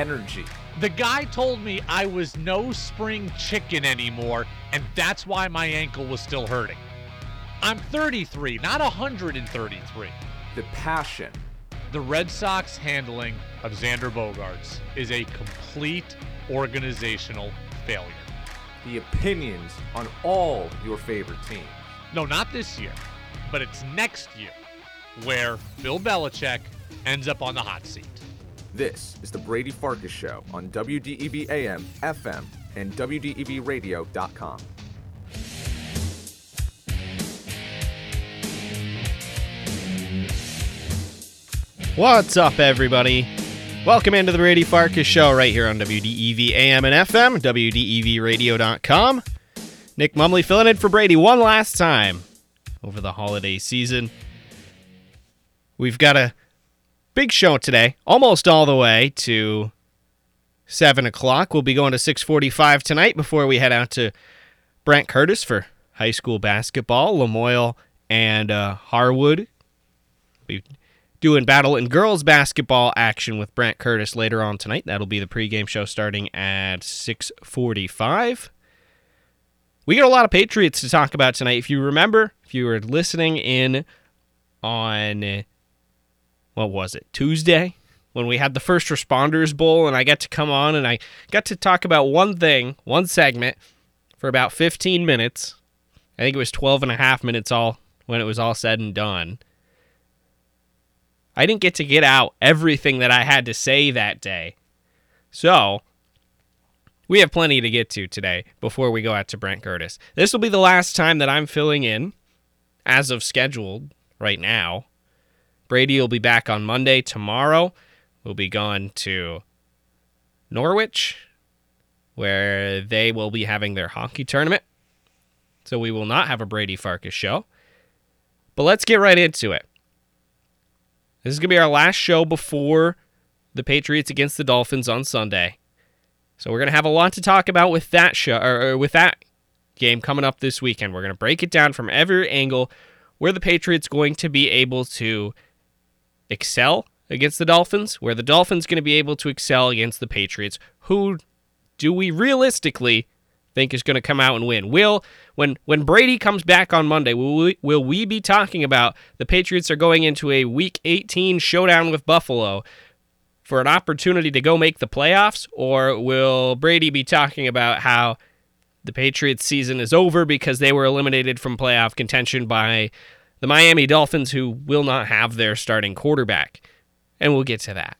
energy. The guy told me I was no spring chicken anymore, and that's why my ankle was still hurting. I'm 33, not 133. The passion. The Red Sox handling of Xander Bogaerts is a complete organizational failure. The opinions on all your favorite teams. No, not this year, but it's next year where Bill Belichick ends up on the hot seat. This is the Brady Farkas Show on WDEV AM, FM, and WDEVradio.com. What's up, everybody? Welcome into the Brady Farkas Show right here on WDEV AM and FM, WDEVradio.com. Nick Mumley filling in for Brady one last time over the holiday season. We've got a big show today, almost all the way to seven o'clock. We'll be going to six forty-five tonight before we head out to Brent Curtis for high school basketball. Lamoille and uh, Harwood. We doing battle in girls basketball action with Brent Curtis later on tonight. That'll be the pregame show starting at six forty-five. We got a lot of Patriots to talk about tonight. If you remember, if you were listening in on what was it Tuesday when we had the first responders bowl and I got to come on and I got to talk about one thing, one segment for about 15 minutes. I think it was 12 and a half minutes all when it was all said and done. I didn't get to get out everything that I had to say that day. So, we have plenty to get to today before we go out to Brent Curtis. This will be the last time that I'm filling in as of scheduled right now. Brady will be back on Monday. Tomorrow, we'll be gone to Norwich, where they will be having their hockey tournament. So we will not have a Brady Farkas show. But let's get right into it. This is going to be our last show before the Patriots against the Dolphins on Sunday. So we're going to have a lot to talk about with that show or, with that game coming up this weekend. We're going to break it down from every angle where the Patriots going to be able to excel against the Dolphins, where the Dolphins going to be able to excel against the Patriots. Who do we realistically think is going to come out and win? Will when when Brady comes back on Monday, will we, will we be talking about the Patriots are going into a Week 18 showdown with Buffalo for an opportunity to go make the playoffs, or will Brady be talking about how the Patriots season is over because they were eliminated from playoff contention by the Miami Dolphins, who will not have their starting quarterback. And we'll get to that.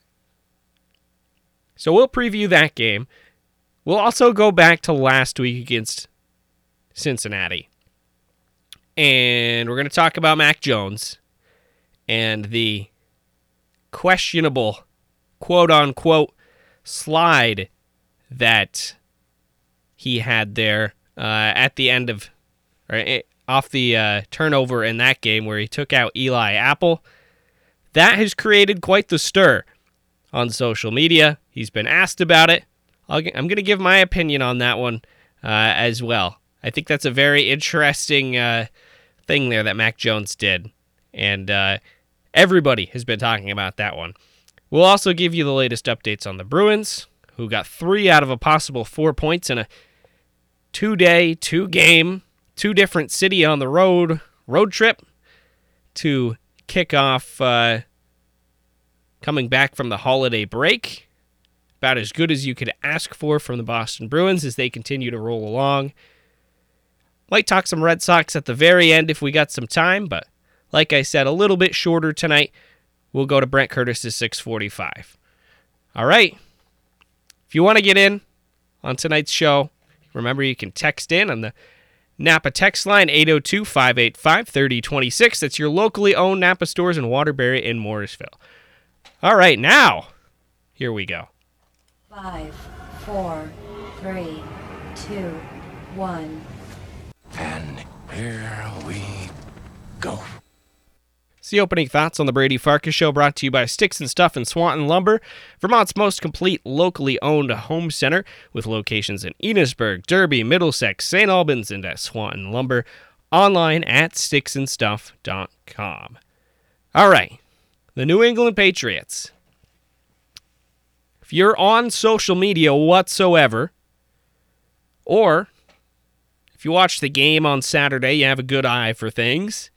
So we'll preview that game. We'll also go back to last week against Cincinnati. And we're going to talk about Mac Jones and the questionable, quote unquote, slide that he had there uh, at the end of, or off the uh, turnover in that game where he took out Eli Apple. That has created quite the stir on social media. He's been asked about it. i am going to give my opinion on that one uh, as well. I think that's a very interesting uh, thing there that Mac Jones did. And uh, everybody has been talking about that one. We'll also give you the latest updates on the Bruins, who got three out of a possible four points in a two day, two game two different city on the road road trip to kick off uh, coming back from the holiday break. About as good as you could ask for from the Boston Bruins as they continue to roll along. Might talk some Red Sox at the very end if we got some time, but like I said, a little bit shorter tonight. We'll go to Brent Curtis's 645. All right. If you want to get in on tonight's show, remember you can text in on the Napa text line 802 585 3026. That's your locally owned Napa stores in Waterbury and Morrisville. All right, now, here we go. Five, four, three, two, one. And here we go. It's the opening thoughts on the Brady Farkas Show brought to you by Sticks and Stuff and Swanton Lumber, Vermont's most complete locally owned home center with locations in Enosburg, Derby, Middlesex, St. Albans, and at Swanton Lumber. Online at sticksandstuff.com. All right, the New England Patriots. if you're on social media whatsoever, or if you watch the game on Saturday, you have a good eye for things.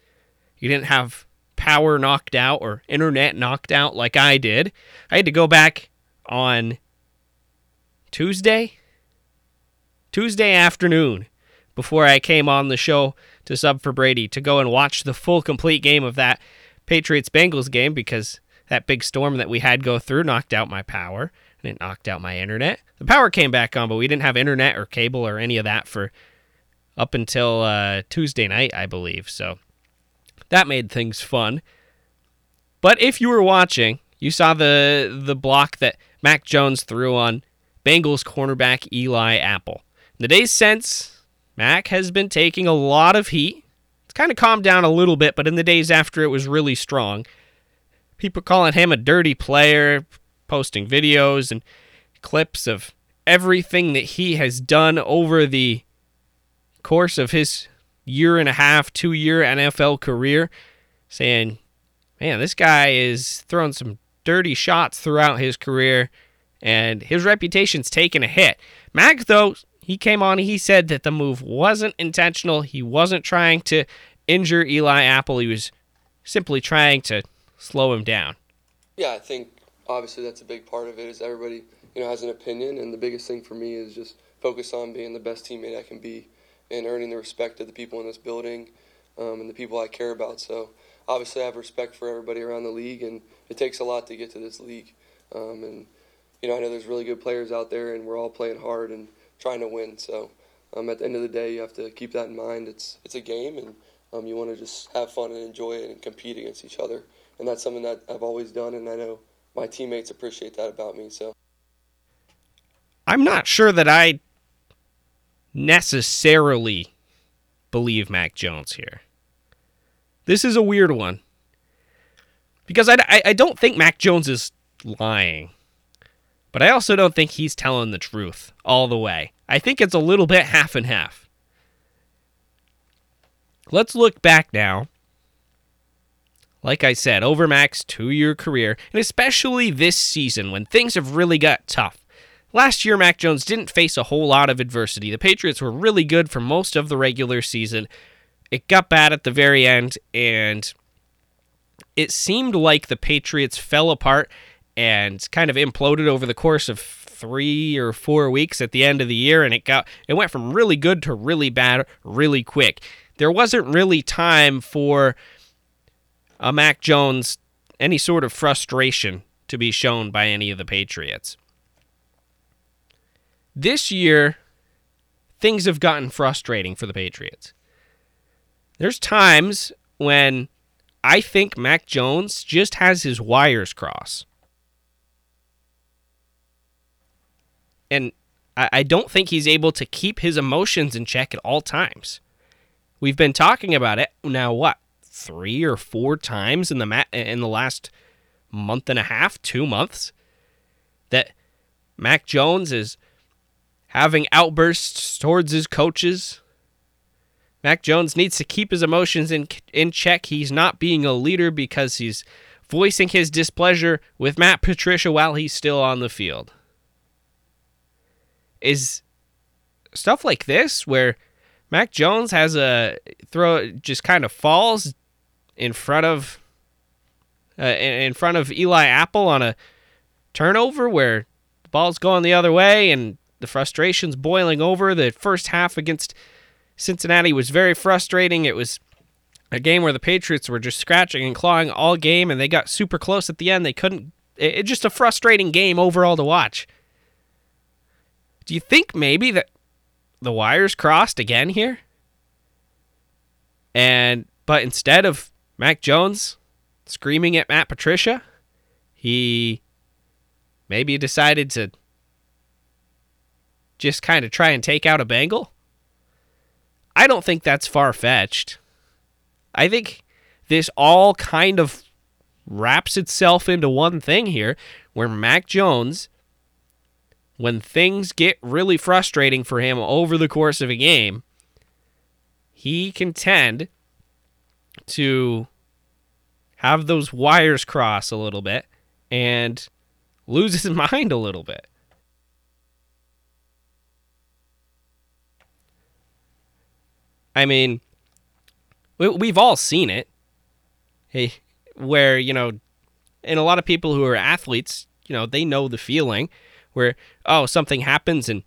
You didn't have power knocked out or internet knocked out like I did. I had to go back on Tuesday, Tuesday afternoon before I came on the show to sub for Brady to go and watch the full complete game of that Patriots Bengals game because that big storm that we had go through knocked out my power and it knocked out my internet. The power came back on, but we didn't have internet or cable or any of that for up until uh, Tuesday night, I believe. So that made things fun. But if you were watching, you saw the the block that Mac Jones threw on Bengals cornerback Eli Apple. In the days since, Mac has been taking a lot of heat. It's kind of calmed down a little bit, but in the days after, it was really strong. People calling him a dirty player, posting videos and clips of everything that he has done over the course of his year and a half, two year NFL career, saying, man, this guy is throwing some dirty shots throughout his career and his reputation's taken a hit. Mac, though, he came on, he said that the move wasn't intentional. He wasn't trying to injure Eli Apple. He was simply trying to slow him down. Yeah, I think obviously that's a big part of it. Is everybody you know has an opinion, and the biggest thing for me is just focus on being the best teammate I can be and earning the respect of the people in this building um, and the people I care about. So obviously I have respect for everybody around the league, and it takes a lot to get to this league. Um, and you know I know there's really good players out there, and we're all playing hard and trying to win. So um, at the end of the day, you have to keep that in mind. It's it's a game, and um, you want to just have fun and enjoy it and compete against each other. And that's something that I've always done, and I know my teammates appreciate that about me. So I'm not sure that I necessarily believe Mac Jones here. This is a weird one because I, I, I don't think Mac Jones is lying, but I also don't think he's telling the truth all the way. I think it's a little bit half and half. Let's look back now. Like I said, over Mac's two year career, and especially this season when things have really got tough. Last year, Mac Jones didn't face a whole lot of adversity. The Patriots were really good for most of the regular season. It got bad at the very end, and it seemed like the Patriots fell apart and kind of imploded over the course of three or four weeks at the end of the year, and it got it went from really good to really bad really quick. There wasn't really time for a Mac Jones any sort of frustration to be shown by any of the Patriots. This year, things have gotten frustrating for the Patriots. There's times when I think Mac Jones just has his wires crossed. And I don't think he's able to keep his emotions in check at all times. We've been talking about it now, what, three or four times in the ma- in the last month and a half, two months, that Mac Jones is having outbursts towards his coaches. Mac Jones needs to keep his emotions in in check. He's not being a leader because he's voicing his displeasure with Matt Patricia while he's still on the field. Is stuff like this where Mac Jones has a throw just kind of falls in front of uh, in front of Eli Apple on a turnover where the ball's going the other way and the frustration's boiling over. The first half against Cincinnati was very frustrating. It was a game where the Patriots were just scratching and clawing all game, and they got super close at the end. They couldn't. It, it just a frustrating game overall to watch. Do you think maybe that the wires crossed again here? And but instead of Mac Jones screaming at Matt Patricia, he maybe decided to just kind of try and take out a Bengal? I don't think that's far fetched. I think this all kind of wraps itself into one thing here where Mac Jones, when things get really frustrating for him over the course of a game, he can tend to have those wires cross a little bit and lose his mind a little bit. I mean, we, we've all seen it. Hey, where, you know, and a lot of people who are athletes, you know, they know the feeling where, oh, something happens and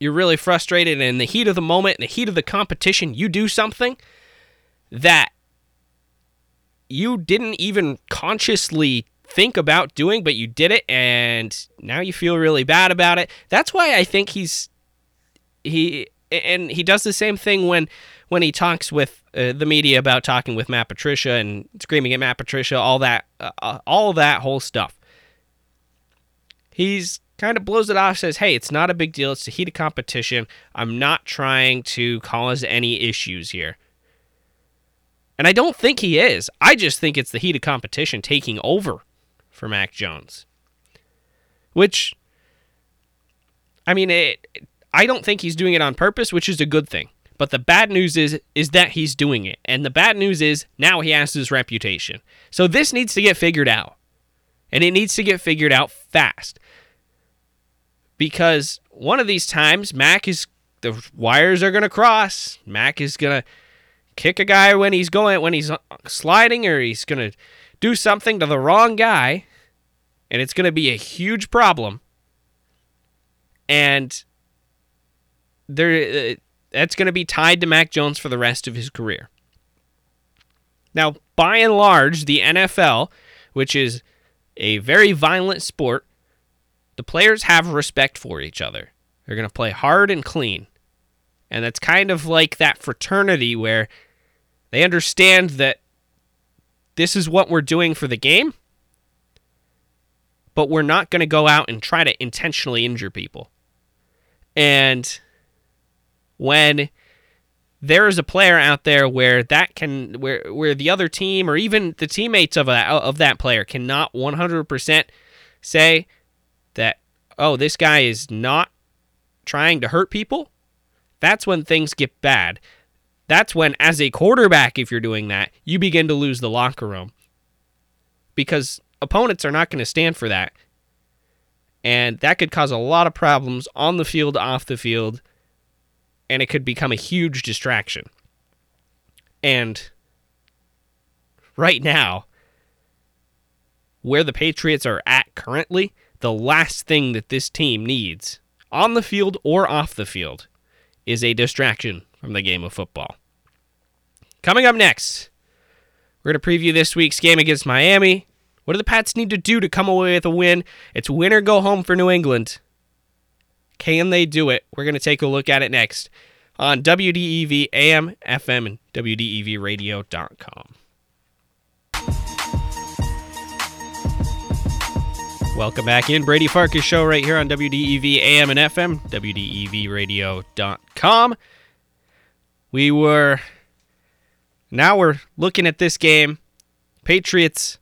you're really frustrated, and in the heat of the moment, in the heat of the competition, you do something that you didn't even consciously think about doing, but you did it, and now you feel really bad about it. That's why I think he's he and he does the same thing when when he talks with uh, the media about talking with Matt Patricia and screaming at Matt Patricia, all that, uh, uh all that whole stuff. He's kind of blows it off, says, "Hey, it's not a big deal. It's the heat of competition. I'm not trying to cause any issues here." And I don't think he is. I just think it's the heat of competition taking over for Mac Jones. Which, I mean, it, I don't think he's doing it on purpose, which is a good thing. But the bad news is is that he's doing it. And the bad news is now he has his reputation. So this needs to get figured out. And it needs to get figured out fast. Because one of these times Mac is the wires are going to cross. Mac is going to kick a guy when he's going when he's sliding or he's going to do something to the wrong guy and it's going to be a huge problem. And there uh, that's going to be tied to Mac Jones for the rest of his career. Now, by and large, the NFL, which is a very violent sport, the players have respect for each other. They're going to play hard and clean. And that's kind of like that fraternity where they understand that this is what we're doing for the game, but we're not going to go out and try to intentionally injure people. And when there is a player out there where that can where where the other team or even the teammates of that of that player cannot 100% say that oh this guy is not trying to hurt people that's when things get bad. That's when as a quarterback if you're doing that you begin to lose the locker room because opponents are not going to stand for that. And that could cause a lot of problems on the field off the field and it could become a huge distraction. And right now, where the Patriots are at currently, the last thing that this team needs, on the field or off the field, is a distraction from the game of football. Coming up next, we're going to preview this week's game against Miami. What do the Pats need to do to come away with a win? It's win or go home for New England. Can they do it? We're going to take a look at it next on WDEV AM, FM, and WDEVradio.com. Welcome back in. Brady Farkas Show right here on WDEV AM and FM, WDEVradio.com. We were. Now we're looking at this game. Patriots,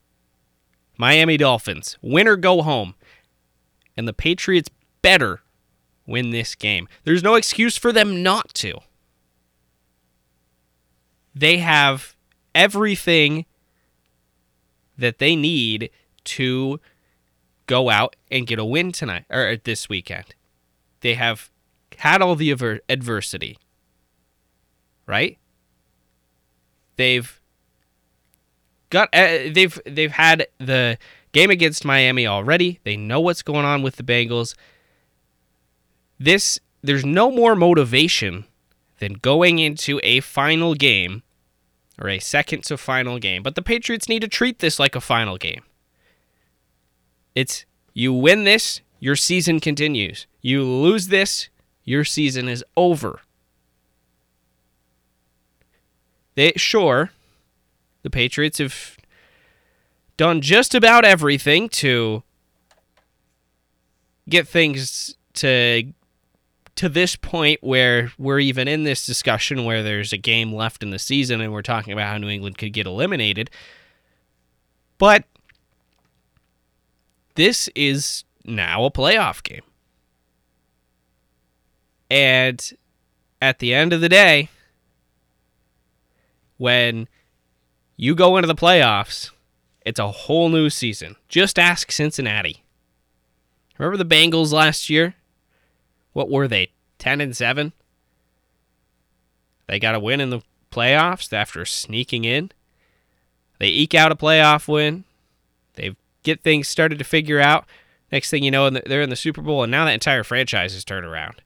Miami Dolphins. Win or go home. And the Patriots better win this game. There's no excuse for them not to. They have everything that they need to go out and get a win tonight or this weekend. They have had all the adversity, right? They've got uh, they've they've had the game against Miami already. They know what's going on with the Bengals this there's no more motivation than going into a final game or a second to final game. But the Patriots need to treat this like a final game. It's you win this, your season continues. You lose this, your season is over. They sure the Patriots have done just about everything to get things to to this point where we're even in this discussion where there's a game left in the season and we're talking about how New England could get eliminated. But this is now a playoff game. And at the end of the day, when you go into the playoffs It's a whole new season. Just ask Cincinnati. Remember the Bengals last year? What were they? 10 and 7? They got a win in the playoffs after sneaking in. They eke out a playoff win. They get things started to figure out. Next thing you know, they're in the Super Bowl, and now that entire franchise is turned around.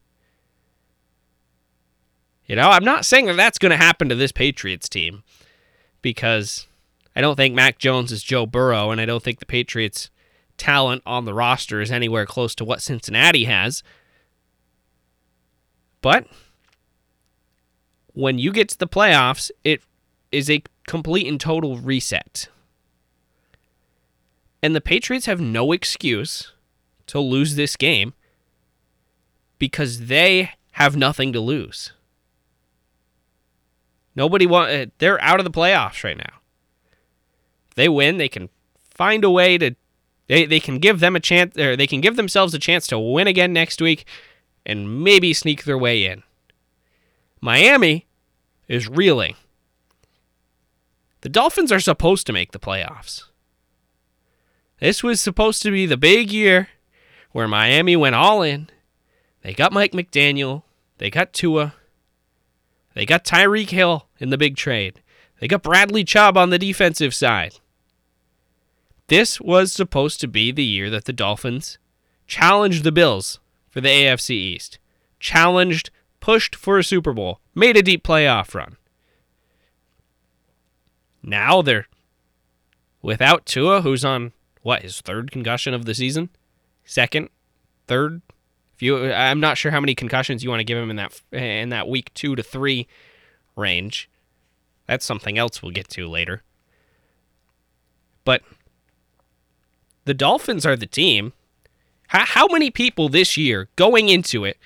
You know, I'm not saying that that's going to happen to this Patriots team because I don't think Mac Jones is Joe Burrow, and I don't think the Patriots' talent on the roster is anywhere close to what Cincinnati has. But when you get to the playoffs, it is a complete and total reset. And the Patriots have no excuse to lose this game because they have nothing to lose. Nobody want uh, they're out of the playoffs right now. If they win, they can find a way to they, they can give them a chance or they can give themselves a chance to win again next week and maybe sneak their way in. Miami is reeling. The Dolphins are supposed to make the playoffs. This was supposed to be the big year where Miami went all in. They got Mike McDaniel, they got Tua, they got Tyreek Hill in the big trade, they got Bradley Chubb on the defensive side. This was supposed to be the year that the Dolphins challenged the Bills for the AFC East, challenged, pushed for a Super Bowl, made a deep playoff run. Now they're without Tua, who's on what his third concussion of the season, second, third. If you, I'm not sure how many concussions you want to give him in that in that week two to three range. That's something else we'll get to later. But the Dolphins are the team. How, how many people this year going into it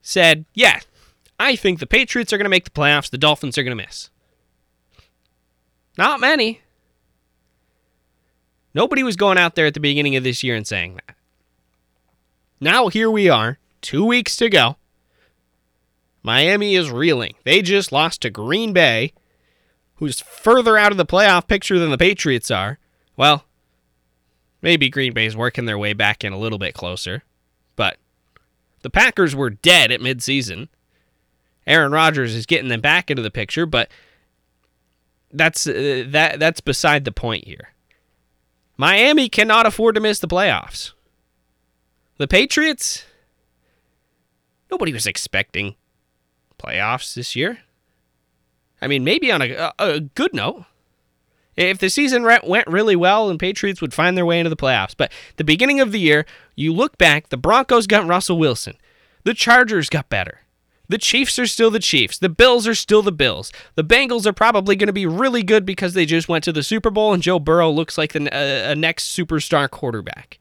said, "Yeah, I think the Patriots are going to make the playoffs. The Dolphins are going to miss." Not many. Nobody was going out there at the beginning of this year and saying that. Now here we are, two weeks to go. Miami is reeling. They just lost to Green Bay, who's further out of the playoff picture than the Patriots are. Well, maybe Green Bay's working their way back in a little bit closer, but the Packers were dead at midseason. Aaron Rodgers is getting them back into the picture, but that's uh, that that's beside the point here. Miami cannot afford to miss the playoffs. The Patriots, nobody was expecting playoffs this year. I mean, maybe on a, a good note. If the season went really well and Patriots would find their way into the playoffs. But the beginning of the year, you look back, the Broncos got Russell Wilson. The Chargers got better. The Chiefs are still the Chiefs. The Bills are still the Bills. The Bengals are probably going to be really good because they just went to the Super Bowl and Joe Burrow looks like the uh, a next superstar quarterback.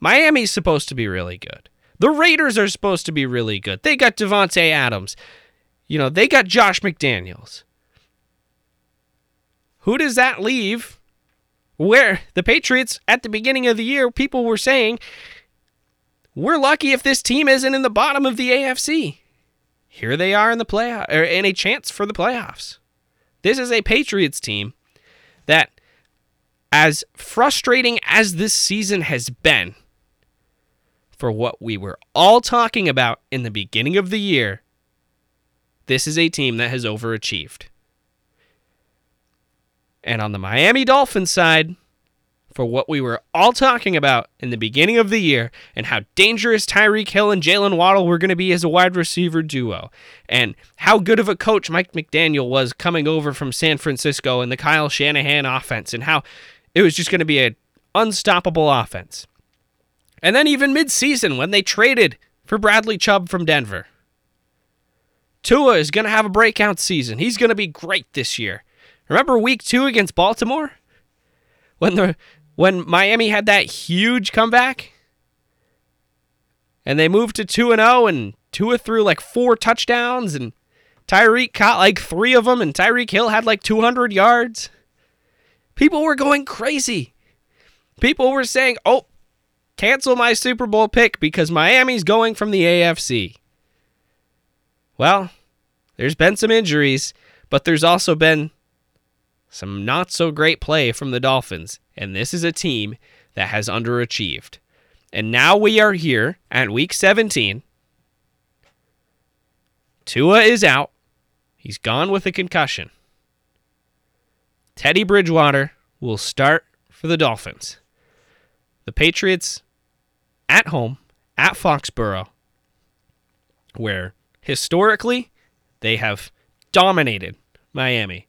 Miami's supposed to be really good. The Raiders are supposed to be really good. They got Davante Adams. You know, they got Josh McDaniels. Who does that leave? Where the Patriots at the beginning of the year, people were saying we're lucky if this team isn't in the bottom of the AFC. Here they are in the playoff or in a chance for the playoffs. This is a Patriots team that as frustrating as this season has been for what we were all talking about in the beginning of the year, this is a team that has overachieved. And on the Miami Dolphins side, for what we were all talking about in the beginning of the year and how dangerous Tyreek Hill and Jaylen Waddle were going to be as a wide receiver duo, and how good of a coach Mike McDaniel was coming over from San Francisco and the Kyle Shanahan offense, and how it was just going to be an unstoppable offense. And then even midseason when they traded for Bradley Chubb from Denver. Tua is going to have a breakout season. He's going to be great this year. Remember week 2 against Baltimore? When the when Miami had that huge comeback and they moved to 2 and 0 and Tua threw like four touchdowns and Tyreek caught like 3 of them and Tyreek Hill had like 200 yards. People were going crazy. People were saying, "Oh, cancel my Super Bowl pick because Miami's going from the AFC." Well, there's been some injuries, but there's also been some not so great play from the Dolphins, and this is a team that has underachieved. And now we are here at week 17. Tua is out. He's gone with a concussion. Teddy Bridgewater will start for the Dolphins. The Patriots at home at Foxborough, where historically they have dominated Miami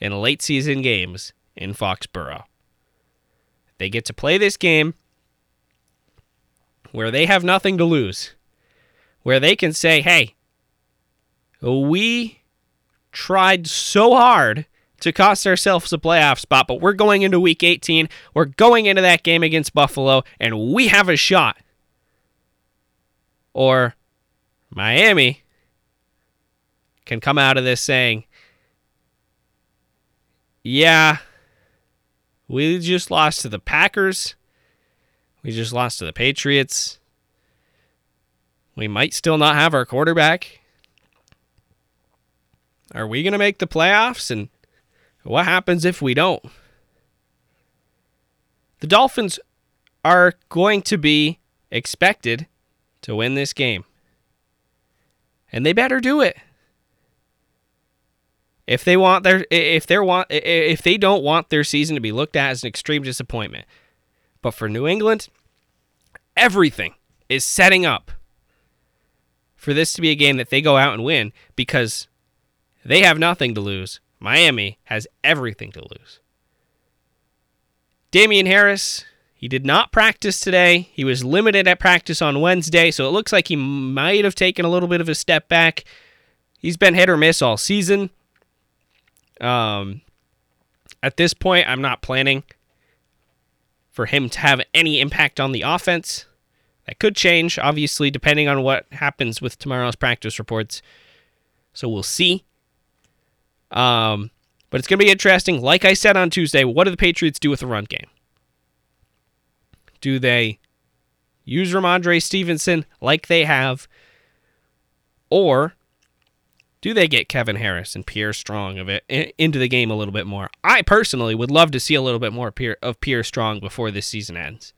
in late season games in Foxborough. They get to play this game where they have nothing to lose, where they can say, hey, we tried so hard to cost ourselves a playoff spot, but we're going into week 18. We're going into that game against Buffalo, and we have a shot. Or Miami can come out of this saying, yeah, we just lost to the Packers. We just lost to the Patriots. We might still not have our quarterback. Are we going to make the playoffs? And what happens if we don't? The Dolphins are going to be expected to win this game. And they better do it. If they want their if they want if they don't want their season to be looked at as an extreme disappointment. But for New England, everything is setting up for this to be a game that they go out and win because they have nothing to lose. Miami has everything to lose. Damien Harris, he did not practice today. He was limited at practice on Wednesday, so it looks like he might have taken a little bit of a step back. He's been hit or miss all season. Um, at this point, I'm not planning for him to have any impact on the offense. That could change, obviously, depending on what happens with tomorrow's practice reports. So we'll see. Um, but it's going to be interesting. Like I said on Tuesday, what do the Patriots do with the run game? Do they use Rhamondre Stevenson like they have? Or do they get Kevin Harris and Pierre Strong of it into the game a little bit more? I personally would love to see a little bit more of Pierre Strong before this season ends.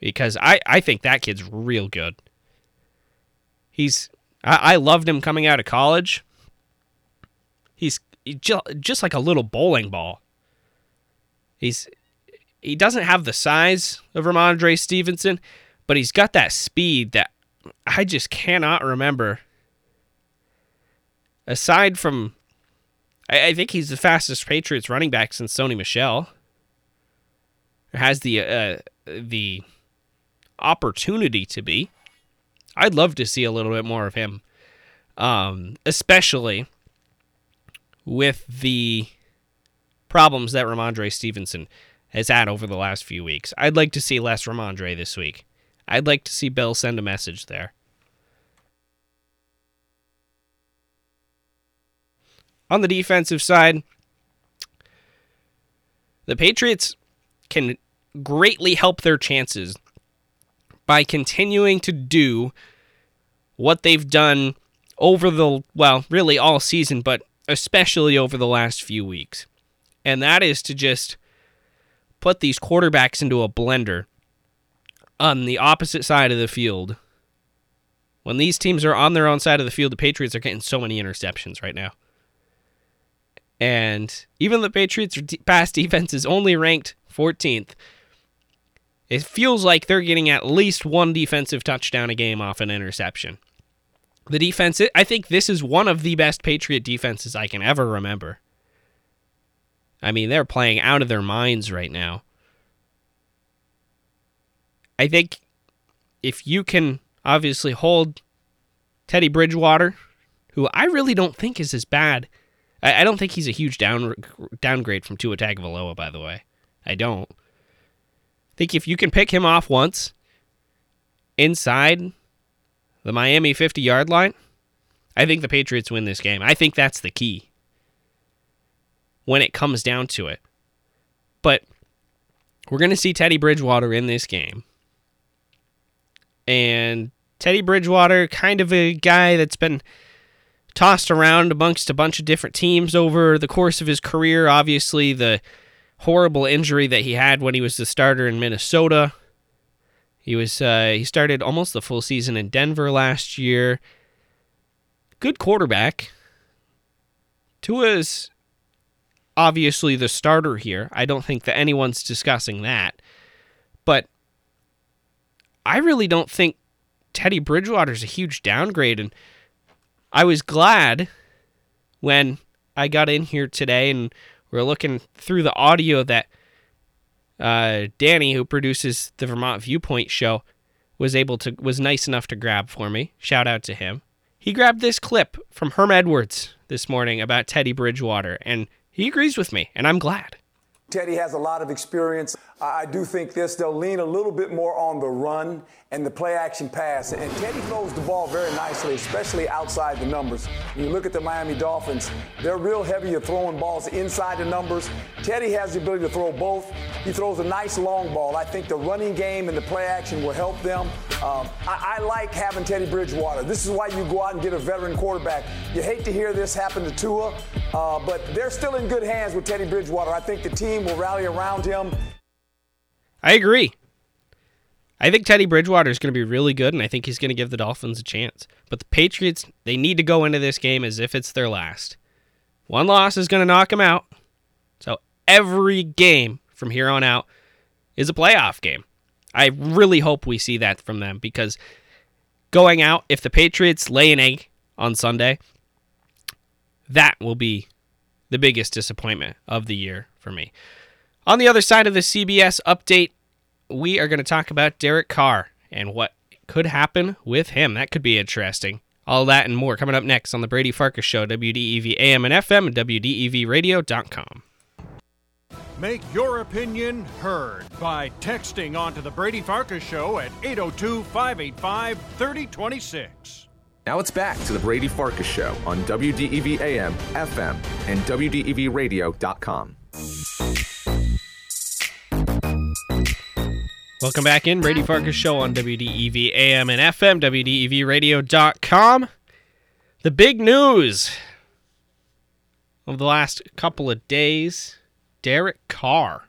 Because I, I think that kid's real good. He's I, I loved him coming out of college. He's just, like a little bowling ball. He's he doesn't have the size of Rhamondre Stevenson, but he's got that speed that I just cannot remember aside from, I, I think he's the fastest Patriots running back since Sony Michel. Has the uh, the opportunity to be. I'd love to see a little bit more of him, um, especially with the problems that Rhamondre Stevenson has had over the last few weeks. I'd like to see less Rhamondre this week. I'd like to see Bill send a message there. On the defensive side, the Patriots can greatly help their chances by continuing to do what they've done over the, well, really all season, but especially over the last few weeks. And that is to just put these quarterbacks into a blender on the opposite side of the field. When these teams are on their own side of the field, the Patriots are getting so many interceptions right now. And even the Patriots' pass defense is only ranked 14th. It feels like they're getting at least one defensive touchdown a game off an interception. The defense, I think this is one of the best Patriot defenses I can ever remember. I mean, they're playing out of their minds right now. I think if you can obviously hold Teddy Bridgewater, who I really don't think is as bad I, I don't think he's a huge down downgrade from Tua Tagovailoa. By the way, I don't think if you can pick him off once inside the Miami 50 yard line, I think the Patriots win this game. I think that's the key when it comes down to it. But we're going to see Teddy Bridgewater in this game. And Teddy Bridgewater, kind of a guy that's been tossed around amongst a bunch of different teams over the course of his career. Obviously, the horrible injury that he had when he was the starter in Minnesota. He was uh, he started almost the full season in Denver last year. Good quarterback. Tua's obviously the starter here. I don't think that anyone's discussing that. But I really don't think Teddy Bridgewater's a huge downgrade and I was glad when I got in here today and we're looking through the audio that uh, Danny, who produces the Vermont Viewpoint show, was able to was nice enough to grab for me. Shout out to him. He grabbed this clip from Herm Edwards this morning about Teddy Bridgewater, and he agrees with me, and I'm glad. Teddy has a lot of experience. I do think this, they'll lean a little bit more on the run and the play action pass. And Teddy throws the ball very nicely, especially outside the numbers. When you look at the Miami Dolphins, they're real heavy at throwing balls inside the numbers. Teddy has the ability to throw both. He throws a nice long ball. I think the running game and the play action will help them. Um, I, I like having Teddy Bridgewater. This is why you go out and get a veteran quarterback. You hate to hear this happen to Tua, uh, but they're still in good hands with Teddy Bridgewater. I think the team will rally around him. I agree. I think Teddy Bridgewater is going to be really good, and I think he's going to give the Dolphins a chance. But the Patriots, they need to go into this game as if it's their last. One loss is going to knock them out. So every game from here on out is a playoff game. I really hope we see that from them because going out, if the Patriots lay an egg on Sunday, that will be the biggest disappointment of the year for me. On the other side of the CBS update, we are going to talk about Derek Carr and what could happen with him. That could be interesting. All that and more coming up next on the Brady Farkas Show, WDEV AM and FM, and WDEVradio.com. Make your opinion heard by texting onto the Brady Farkas Show at 802 585 3026. Now it's back to the Brady Farkas Show on WDEV AM, FM, and WDEVradio.com. Welcome back in. Brady Farkas Show on WDEV AM and FM, WDEVradio.com. The big news of the last couple of days Derek Carr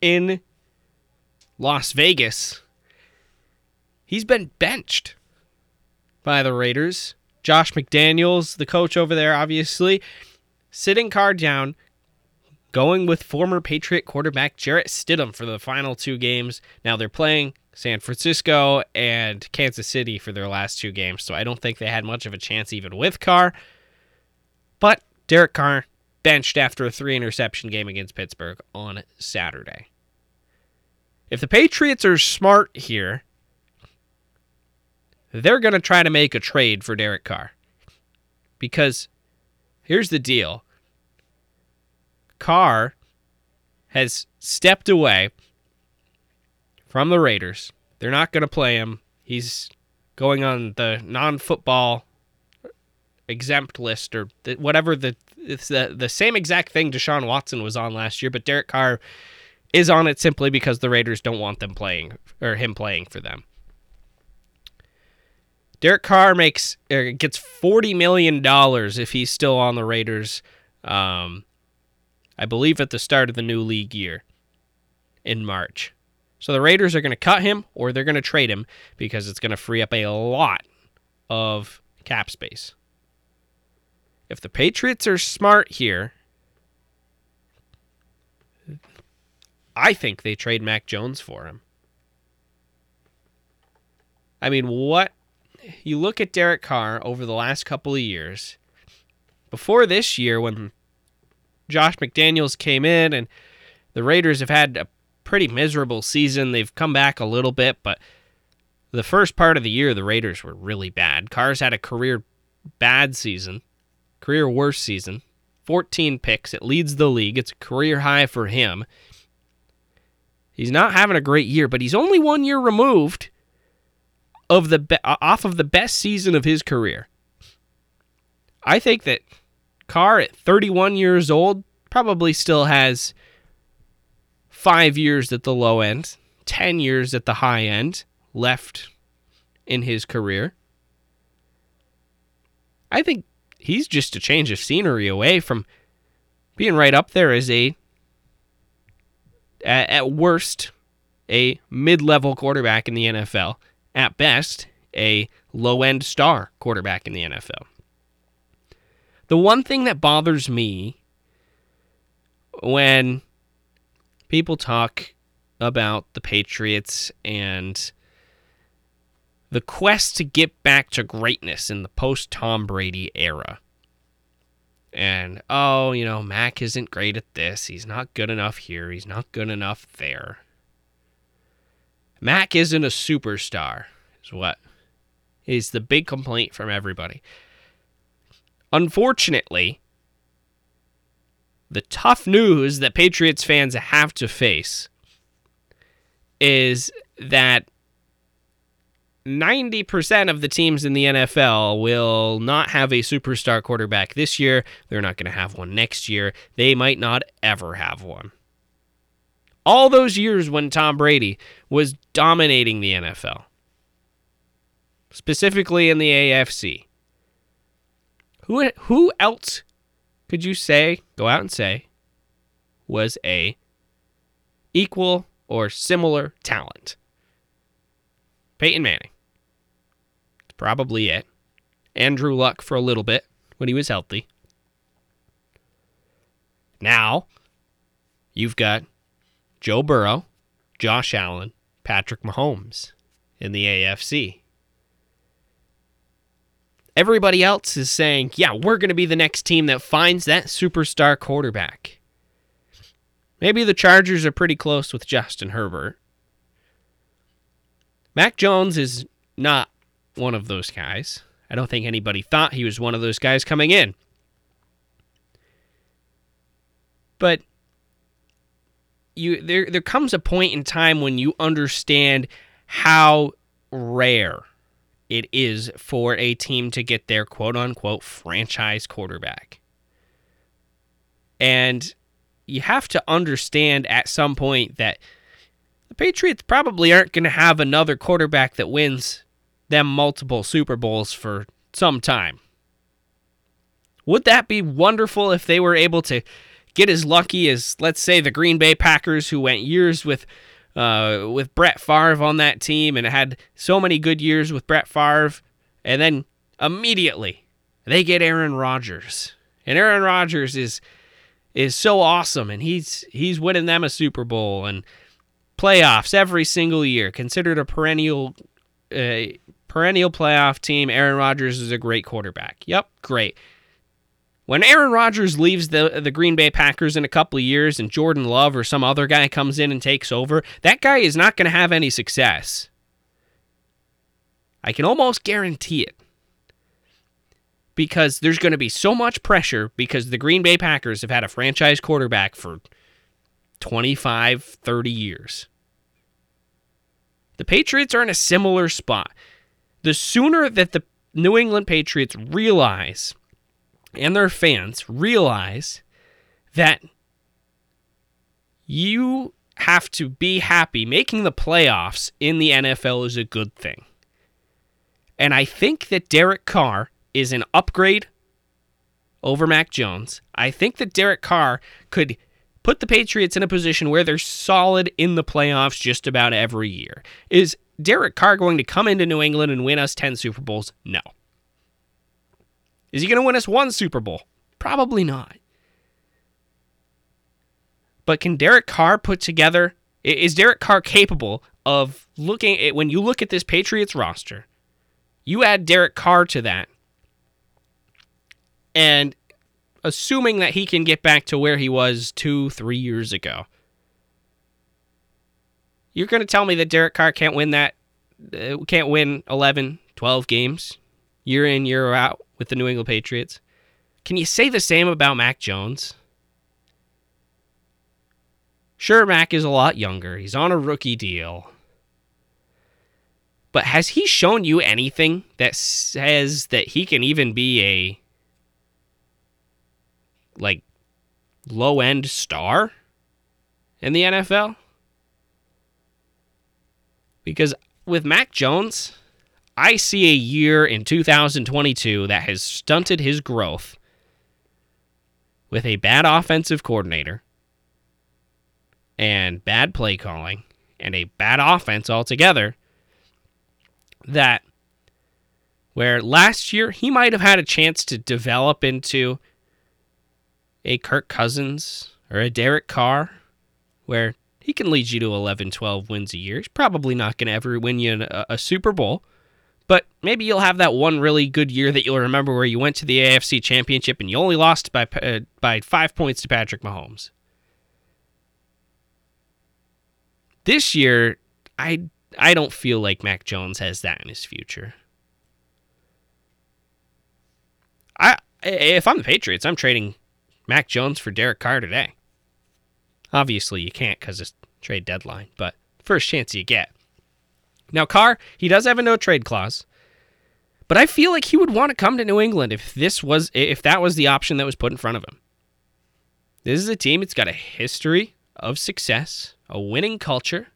in Las Vegas. He's been benched by the Raiders. Josh McDaniels, the coach over there, obviously, sitting Carr down, going with former Patriot quarterback Jarrett Stidham for the final two games. Now they're playing San Francisco and Kansas City for their last two games, so I don't think they had much of a chance even with Carr. But Derek Carr benched after a three interception game against Pittsburgh on Saturday. If the Patriots are smart here, they're going to try to make a trade for Derek Carr. Because here's the deal Carr has stepped away from the Raiders. They're not going to play him. He's going on the non football exempt list or whatever the it's the the same exact thing Deshaun Watson was on last year, but Derek Carr is on it simply because the Raiders don't want them playing or him playing for them. Derek Carr makes er, gets forty million dollars if he's still on the Raiders. Um, I believe at the start of the new league year in March. So the Raiders are going to cut him or they're going to trade him because it's going to free up a lot of cap space. If the Patriots are smart here, I think they trade Mac Jones for him. I mean, what you look at Derek Carr over the last couple of years, before this year when Josh McDaniels came in and the Raiders have had a pretty miserable season. They've come back a little bit, but the first part of the year, the Raiders were really bad. Carr's had a career bad season, career worst season. 14 picks. It leads the league. It's a career high for him. He's not having a great year, but he's only one year removed of the be- uh, off of the best season of his career. I think that Carr at 31 years old probably still has five years at the low end, 10 years at the high end left in his career. I think he's just a change of scenery away from being right up there as a at, at worst a mid-level quarterback in the NFL, at best a low-end star quarterback in the NFL. The one thing that bothers me when people talk about the Patriots and the quest to get back to greatness in the post Tom Brady era. And, oh, you know, Mac isn't great at this. He's not good enough here. He's not good enough there. Mac isn't a superstar, is what is the big complaint from everybody. Unfortunately, the tough news that Patriots fans have to face is that 90% of the teams in the NFL will not have a superstar quarterback this year. They're not going to have one next year. They might not ever have one. All those years when Tom Brady was dominating the NFL, specifically in the AFC. Who who else could you say go out and say was a equal or similar talent? Peyton Manning. Probably it. Andrew Luck for a little bit when he was healthy. Now, you've got Joe Burrow, Josh Allen, Patrick Mahomes in the AFC. Everybody else is saying, yeah, we're going to be the next team that finds that superstar quarterback. Maybe the Chargers are pretty close with Justin Herbert. Mac Jones is not one of those guys. I don't think anybody thought he was one of those guys coming in. But you there there comes a point in time when you understand how rare it is for a team to get their quote unquote franchise quarterback. And you have to understand at some point that the Patriots probably aren't going to have another quarterback that wins them multiple Super Bowls for some time. Would that be wonderful if they were able to get as lucky as, let's say, the Green Bay Packers, who went years with uh, with Brett Favre on that team and had so many good years with Brett Favre, and then immediately they get Aaron Rodgers, and Aaron Rodgers is is so awesome, and he's he's winning them a Super Bowl and playoffs every single year, considered a perennial perennial playoff team. Aaron Rodgers is a great quarterback. Yep, great. When Aaron Rodgers leaves the the Green Bay Packers in a couple of years and Jordan Love or some other guy comes in and takes over, that guy is not going to have any success. I can almost guarantee it. Because there's going to be so much pressure because the Green Bay Packers have had a franchise quarterback for 25, 30 years. The Patriots are in a similar spot. The sooner that the New England Patriots realize and their fans realize that you have to be happy. Making the playoffs in the NFL is a good thing. And I think that Derek Carr is an upgrade over Mac Jones. I think that Derek Carr could put the Patriots in a position where they're solid in the playoffs just about every year. Is Derek Carr going to come into New England and win us 10 Super Bowls? No. Is he going to win us one Super Bowl? Probably not. But can Derek Carr put together? Is Derek Carr capable of looking at when you look at this Patriots roster? You add Derek Carr to that, and assuming that he can get back to where he was two, three years ago, you're going to tell me that Derek Carr can't win that, uh, can't win 11, 12 games year in, year out with the New England Patriots. Can you say the same about Mac Jones? Sure, Mac is a lot younger. He's on a rookie deal. But has he shown you anything that says that he can even be a like low end star in the NFL? Because with Mac Jones, I see a year in 2022 that has stunted his growth with a bad offensive coordinator and bad play calling and a bad offense altogether that where last year he might have had a chance to develop into a Kirk Cousins or a Derek Carr where he can lead you to 11, 12 wins a year. He's probably not going to ever win you a, a Super Bowl, but maybe you'll have that one really good year that you'll remember where you went to the AFC Championship and you only lost by uh, by 5 points to Patrick Mahomes. This year, I I don't feel like Mac Jones has that in his future. I if I'm the Patriots, I'm trading Mac Jones for Derek Carr today. Obviously, you can't because it's trade deadline, but first chance you get. Now, Carr, he does have a no trade clause, but I feel like he would want to come to New England if this was if that was the option that was put in front of him. This is a team. It's got a history of success, a winning culture.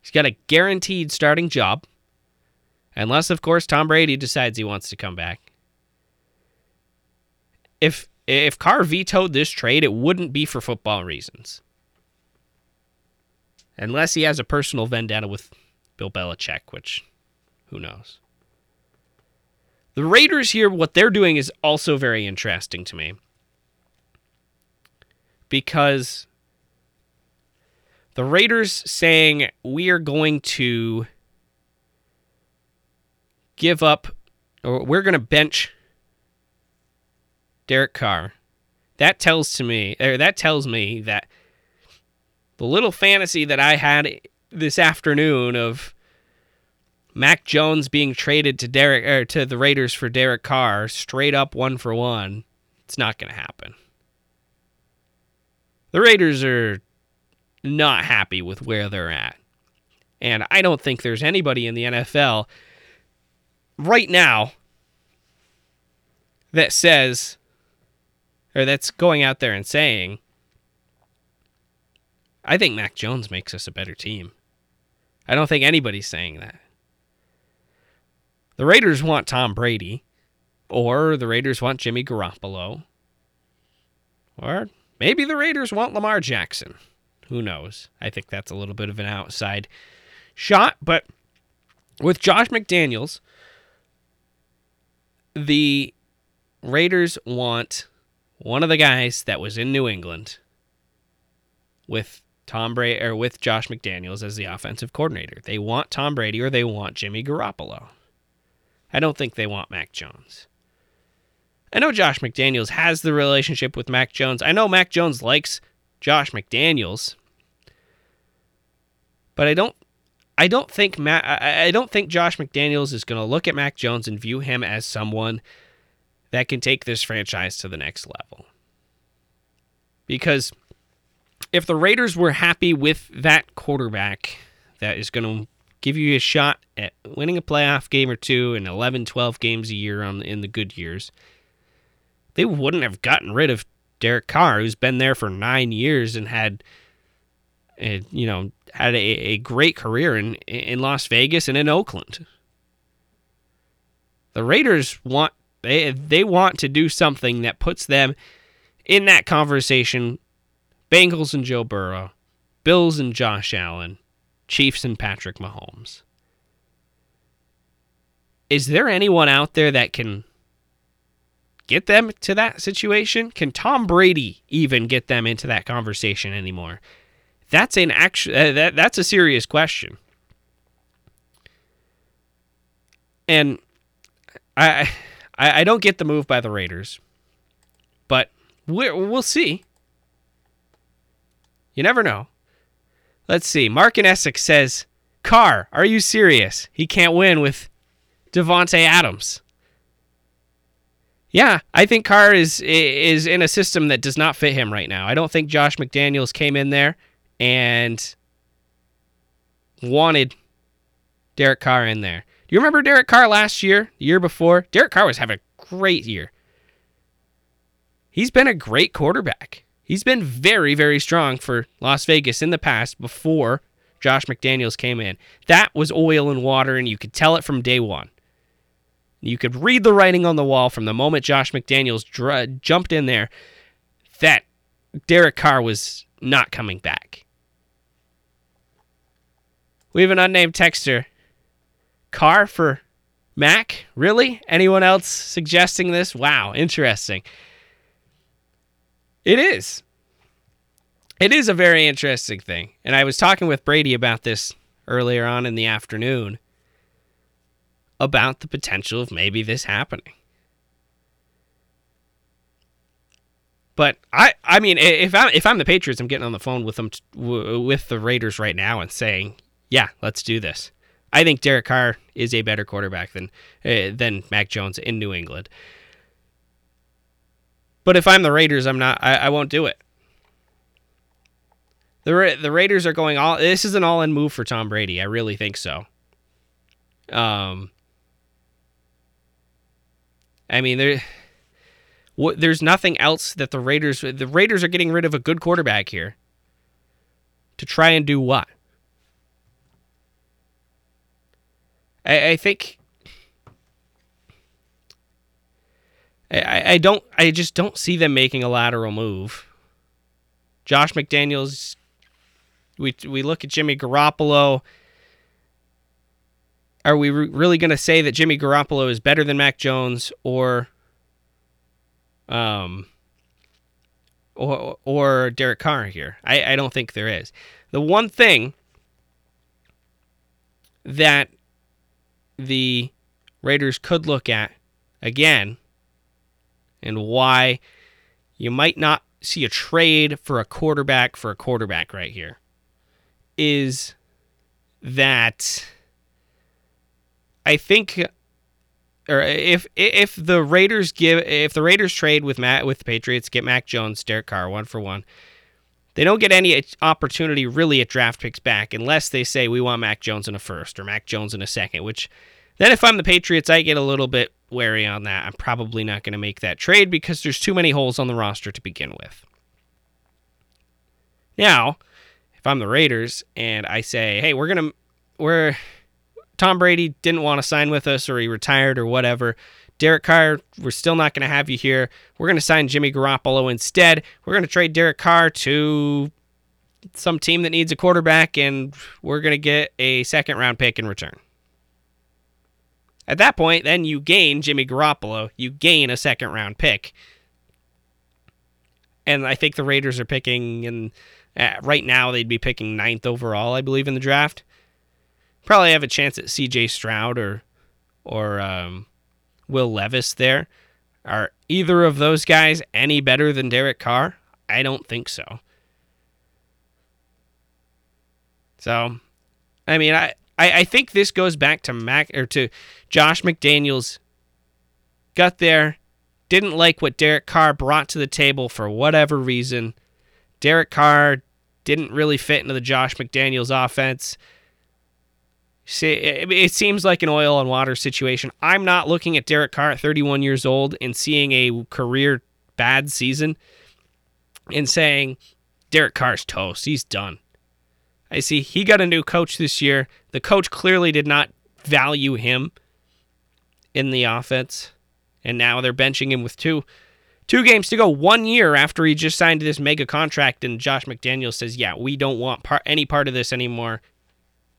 He's got a guaranteed starting job, unless, of course, Tom Brady decides he wants to come back. If if Carr vetoed this trade, it wouldn't be for football reasons. Unless he has a personal vendetta with Bill Belichick, which who knows. The Raiders here, what they're doing is also very interesting to me. Because the Raiders saying we are going to give up or we're going to bench Derek Carr. That tells to me, that tells me that the little fantasy that I had this afternoon of Mac Jones being traded to Derek or to the Raiders for Derek Carr, straight up one for one, it's not going to happen. The Raiders are not happy with where they're at. And I don't think there's anybody in the NFL right now that says or that's going out there and saying, I think Mac Jones makes us a better team. I don't think anybody's saying that. The Raiders want Tom Brady, or the Raiders want Jimmy Garoppolo, or maybe the Raiders want Lamar Jackson. Who knows? I think that's a little bit of an outside shot, but with Josh McDaniels, the Raiders want one of the guys that was in New England with Tom Brady or with Josh McDaniels as the offensive coordinator. They want Tom Brady or they want Jimmy Garoppolo. I don't think they want Mac Jones. I know Josh McDaniels has the relationship with Mac Jones. I know Mac Jones likes Josh McDaniels. But I don't I don't think Matt I don't think Josh McDaniels is going to look at Mac Jones and view him as someone that can take this franchise to the next level. Because if the Raiders were happy with that quarterback that is going to give you a shot at winning a playoff game or two and 11, 12 games a year on in the good years, they wouldn't have gotten rid of Derek Carr, who's been there for nine years and had, a, you know, had a, a great career in in Las Vegas and in Oakland. The Raiders want they they want to do something that puts them in that conversation. Bengals and Joe Burrow, Bills and Josh Allen, Chiefs and Patrick Mahomes. Is there anyone out there that can get them to that situation? Can Tom Brady even get them into that conversation anymore? That's an actual uh, that that's a serious question. And I I, I don't get the move by the Raiders, but we we'll see. You never know. Let's see. Mark in Essex says, Carr, are you serious? He can't win with Davante Adams. Yeah, I think Carr is is in a system that does not fit him right now. I don't think Josh McDaniels came in there and wanted Derek Carr in there. Do you remember Derek Carr last year, the year before? Derek Carr was having a great year. He's been a great quarterback. He's been very, very strong for Las Vegas in the past before Josh McDaniels came in. That was oil and water, and you could tell it from day one. You could read the writing on the wall from the moment Josh McDaniels dr- jumped in there that Derek Carr was not coming back. We have an unnamed texter. Carr for Mac? Really? Anyone else suggesting this? Wow, interesting. It is. It is a very interesting thing. And I was talking with Brady about this earlier on in the afternoon about the potential of maybe this happening. But I, I mean, if I'm if I'm the Patriots, I'm getting on the phone with them t- w- with the Raiders right now and saying, "Yeah, let's do this." I think Derek Carr is a better quarterback than uh, than Mac Jones in New England. But if I'm the Raiders, I'm not. I, I won't do it. The Ra- the Raiders are going all. This is an all in move for Tom Brady. I really think so. Um. I mean, there. There's nothing else that the Raiders. The Raiders are getting rid of a good quarterback here. To try and do what? I, I think. I, I don't. I just don't see them making a lateral move. Josh McDaniels. We we look at Jimmy Garoppolo. Are we re- really going to say that Jimmy Garoppolo is better than Mac Jones or um or or Derek Carr here? I, I don't think there is. The one thing that the Raiders could look at again and why you might not see a trade for a quarterback for a quarterback right here is that I think or if if the Raiders give if the Raiders trade with Matt with the Patriots get Mac Jones, Derek Carr one for one, they don't get any opportunity really at draft picks back unless they say we want Mac Jones in a first or Mac Jones in a second. Which then if I'm the Patriots, I get a little bit wary on that. I'm probably not going to make that trade because there's too many holes on the roster to begin with. Now, if I'm the Raiders and I say, hey, we're gonna we're Tom Brady didn't want to sign with us or he retired or whatever. Derek Carr, we're still not going to have you here. We're going to sign Jimmy Garoppolo instead. We're going to trade Derek Carr to some team that needs a quarterback, and we're going to get a second round pick in return. At that point, then you gain Jimmy Garoppolo, you gain a second round pick. And I think the Raiders are picking, and uh, right now they'd be picking ninth overall, I believe, in the draft probably have a chance at C.J. Stroud or or um, Will Levis. There are either of those guys any better than Derek Carr? I don't think so. So, I mean, I, I, I think this goes back to Mac or to Josh McDaniels. Got there, didn't like what Derek Carr brought to the table for whatever reason. Derek Carr didn't really fit into the Josh McDaniels offense. See, it, it seems like an oil and water situation. I'm not looking at Derek Carr at 31 years old and seeing a career bad season and saying Derek Carr's toast. He's done. I see he got a new coach this year. The coach clearly did not value him in the offense, and now they're benching him with two two games to go, one year after he just signed this mega contract. And Josh McDaniel says, "Yeah, we don't want part, any part of this anymore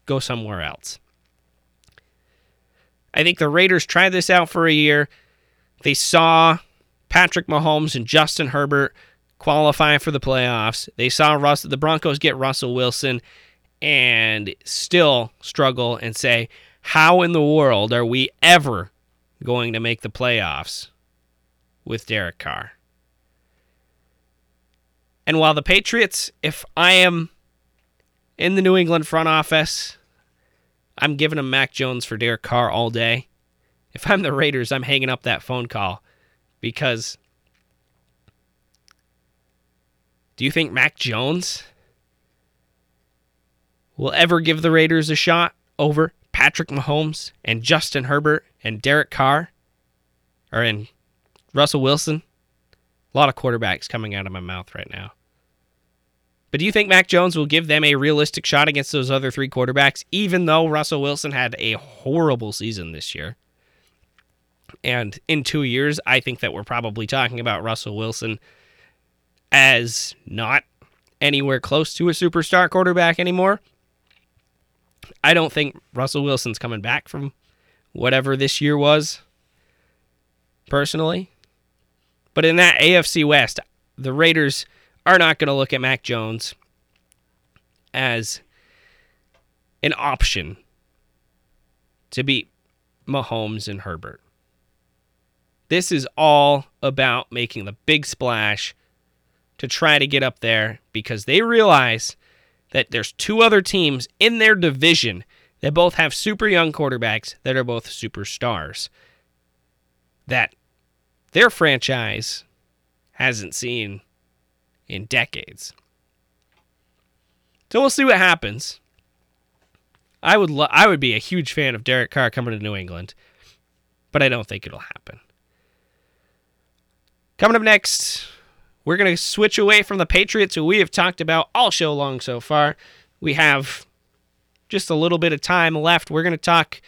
go somewhere else. I think the Raiders tried this out for a year. They saw Patrick Mahomes and Justin Herbert qualify for the playoffs. They saw Russ, the Broncos get Russell Wilson and still struggle and say, how in the world are we ever going to make the playoffs with Derek Carr? And while the Patriots, if I am in the New England front office, I'm giving them Mac Jones for Derek Carr all day. If I'm the Raiders, I'm hanging up that phone call because do you think Mac Jones will ever give the Raiders a shot over Patrick Mahomes and Justin Herbert and Derek Carr or in Russell Wilson? A lot of quarterbacks coming out of my mouth right now. But do you think Mac Jones will give them a realistic shot against those other three quarterbacks, even though Russell Wilson had a horrible season this year? And in two years, I think that we're probably talking about Russell Wilson as not anywhere close to a superstar quarterback anymore. I don't think Russell Wilson's coming back from whatever this year was, personally. But in that AFC West, the Raiders are not going to look at Mac Jones as an option to beat Mahomes and Herbert. This is all about making the big splash to try to get up there because they realize that there's two other teams in their division that both have super young quarterbacks that are both superstars. That their franchise hasn't seen in decades. So we'll see what happens. I would lo- I would be a huge fan of Derek Carr coming to New England, but I don't think it'll happen. Coming up next, we're going to switch away from the Patriots, who we have talked about all show long so far. We have just a little bit of time left. We're going to talk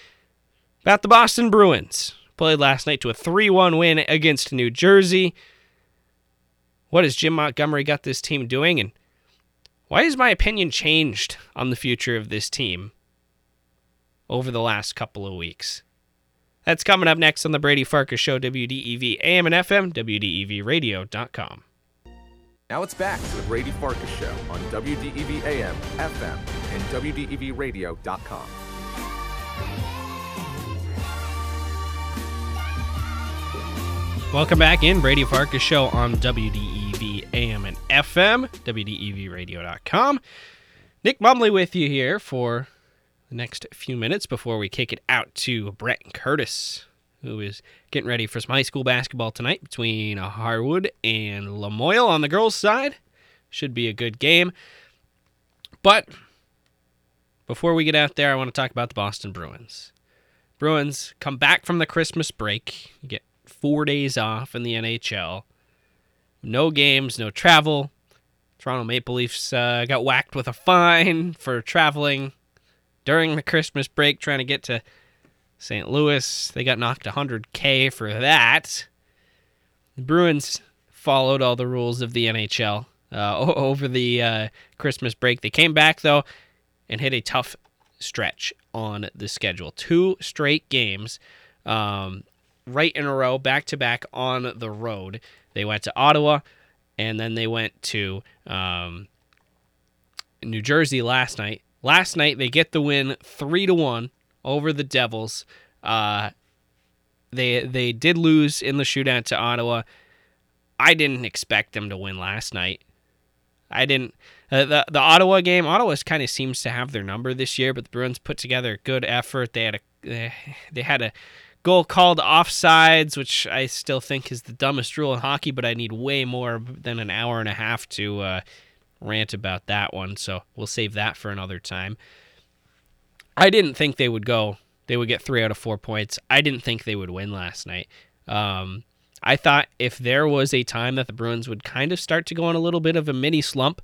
about the Boston Bruins. Played last night to a 3 1 win against New Jersey. What has Jim Montgomery got this team doing? And why has my opinion changed on the future of this team over the last couple of weeks? That's coming up next on the Brady Farkas Show, WDEV AM and FM, WDEVradio.com. Now it's back to the Brady Farkas Show on WDEV AM, FM, and WDEVradio.com. Welcome back in Brady Farkas Show on WDEV AM and FM, WDEVradio.com. Nick Mumley with you here for the next few minutes before we kick it out to Brett Curtis, who is getting ready for some high school basketball tonight between Harwood and Lamoille on the girls' side. Should be a good game. But before we get out there, I want to talk about the Boston Bruins. Bruins come back from the Christmas break. You get four days off in the NHL. No games, no travel. Toronto Maple Leafs uh, got whacked with a fine for traveling during the Christmas break trying to get to St. Louis. They got knocked 100K for that. The Bruins followed all the rules of the NHL uh, over the uh, Christmas break. They came back, though, and hit a tough stretch on the schedule. Two straight games. Um, right in a row, back to back on the road. They went to Ottawa, and then they went to um, New Jersey last night. Last night they get the win three to one over the Devils. Uh, they they did lose in the shootout to Ottawa. I didn't expect them to win last night. I didn't. Uh, the the Ottawa game. Ottawa kind of seems to have their number this year, but the Bruins put together a good effort. They had a they had a goal called offsides, which I still think is the dumbest rule in hockey, but I need way more than an hour and a half to uh, rant about that one. So we'll save that for another time. I didn't think they would go. They would get three out of four points. I didn't think they would win last night. Um, I thought if there was a time that the Bruins would kind of start to go on a little bit of a mini slump,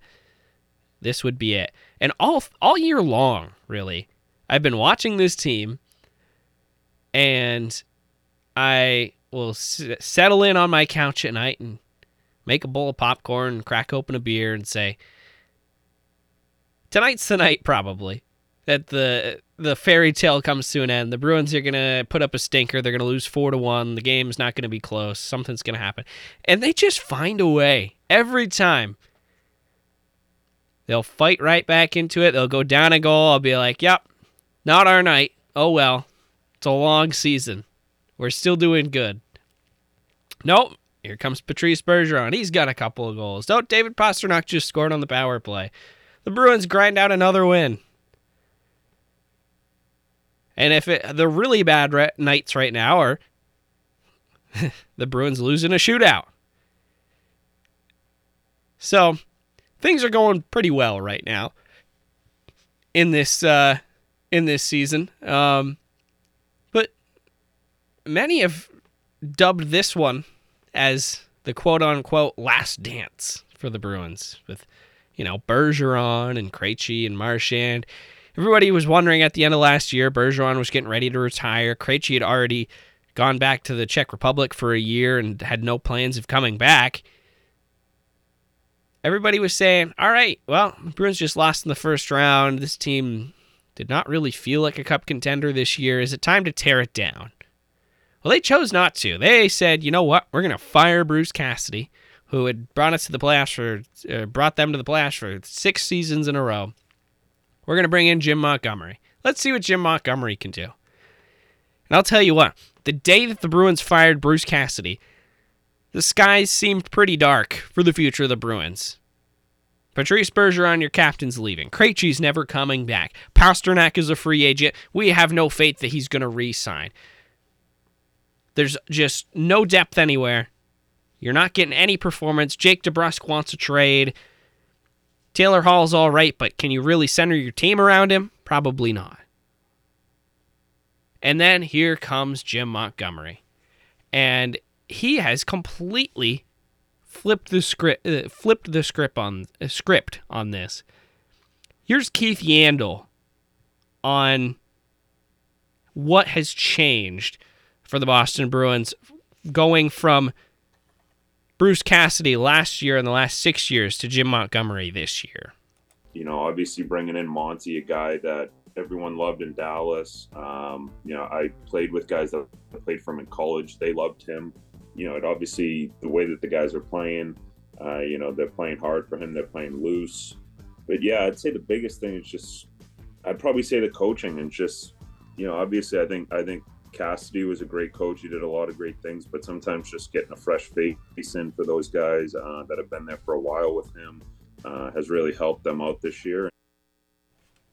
this would be it. And all all year long, really, I've been watching this team and I will s- settle in on my couch at night and make a bowl of popcorn, crack open a beer, and say, "Tonight's the night, probably that the the fairy tale comes to an end. The Bruins are gonna put up a stinker. They're gonna lose four to one. The game's not gonna be close. Something's gonna happen, and they just find a way every time." They'll fight right back into it. They'll go down a goal. I'll be like, "Yep, not our night. Oh well." It's a long season. We're still doing good. Nope. Here comes Patrice Bergeron. He's got a couple of goals. Don't David Pastrnak just scored on the power play. The Bruins grind out another win. And if it, the really bad re- nights right now are the Bruins losing a shootout. So things are going pretty well right now in this uh, in this season. Um, but many have dubbed this one as the quote unquote last dance for the Bruins with you know, Bergeron and Krejci and Marchand. Everybody was wondering at the end of last year, Bergeron was getting ready to retire. Krejci had already gone back to the Czech Republic for a year and had no plans of coming back. Everybody was saying, all right, well, Bruins just lost in the first round. This team did not really feel like a cup contender this year. Is it time to tear it down? Well, they chose not to. They said, you know what? We're going to fire Bruce Cassidy, who had brought us to the playoffs for, uh, brought them to the playoffs for six seasons in a row. We're going to bring in Jim Montgomery. Let's see what Jim Montgomery can do. And I'll tell you what, the day that the Bruins fired Bruce Cassidy, the skies seemed pretty dark for the future of the Bruins. Patrice Bergeron, your captain's leaving. Krejci's never coming back. Pastrnak is a free agent. We have no faith that he's going to re-sign. There's just no depth anywhere. You're not getting any performance. Jake DeBrusk wants a trade. Taylor Hall's all right, but can you really center your team around him? Probably not. And then here comes Jim Montgomery. And he has completely flipped the script uh, flipped the script on uh, script on this. Here's Keith Yandle on what has changed for the Boston Bruins going from Bruce Cassidy last year and the last 6 years to Jim Montgomery this year. You know, obviously bringing in Monty, a guy that everyone loved in Dallas. Um, you know, I played with guys that I played from in college. They loved him. You know, it obviously the way that the guys are playing. Uh, you know, they're playing hard for him. They're playing loose. But yeah, I'd say the biggest thing is just, I'd probably say the coaching and just, you know, obviously I think I think Cassidy was a great coach. He did a lot of great things, but sometimes just getting a fresh face in for those guys uh, that have been there for a while with him uh, has really helped them out this year.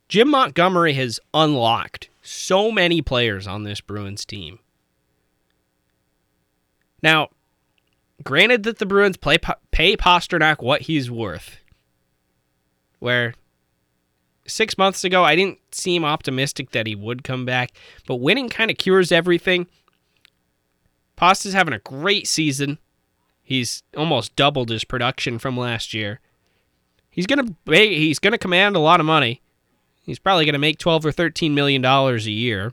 Jim Montgomery has unlocked so many players on this Bruins team. Now, granted that the Bruins play, pay Pastrnak what he's worth, where six months ago I didn't seem optimistic that he would come back, but winning kind of cures everything. Pasta's having a great season. He's almost doubled his production from last year. He's gonna he's gonna command a lot of money. He's probably to make 12 or 13 million dollars a year,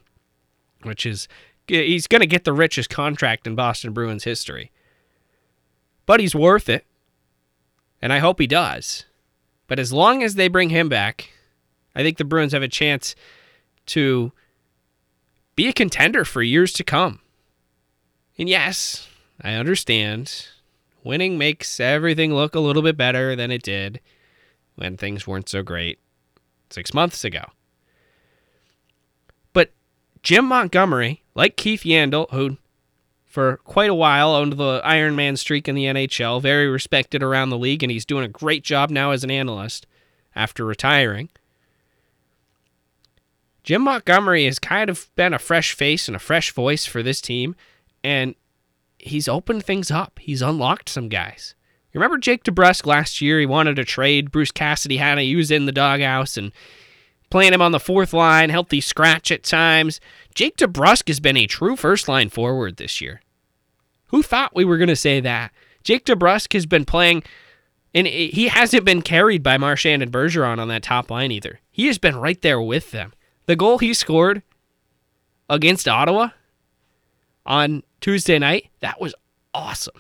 which is he's to get the richest contract in Boston Bruins history. But he's worth it. And I hope he does. But as long as they bring him back, I think the Bruins have a chance to be a contender for years to come. And yes, I understand. Winning makes everything look a little bit better than it did when things weren't so great six months ago. But Jim Montgomery, like Keith Yandle, who for quite a while owned the Iron Man streak in the NHL, very respected around the league, and he's doing a great job now as an analyst after retiring. Jim Montgomery has kind of been a fresh face and a fresh voice for this team, and he's opened things up. He's unlocked some guys. You remember Jake DeBrusk last year? He wanted to trade Bruce Cassidy had he was in the doghouse and playing him on the fourth line, healthy scratch at times. Jake DeBrusk has been a true first line forward this year. Who thought we were going to say that? Jake DeBrusk has been playing, and he hasn't been carried by Marchand and Bergeron on that top line either. He has been right there with them. The goal he scored against Ottawa on Tuesday night, that was awesome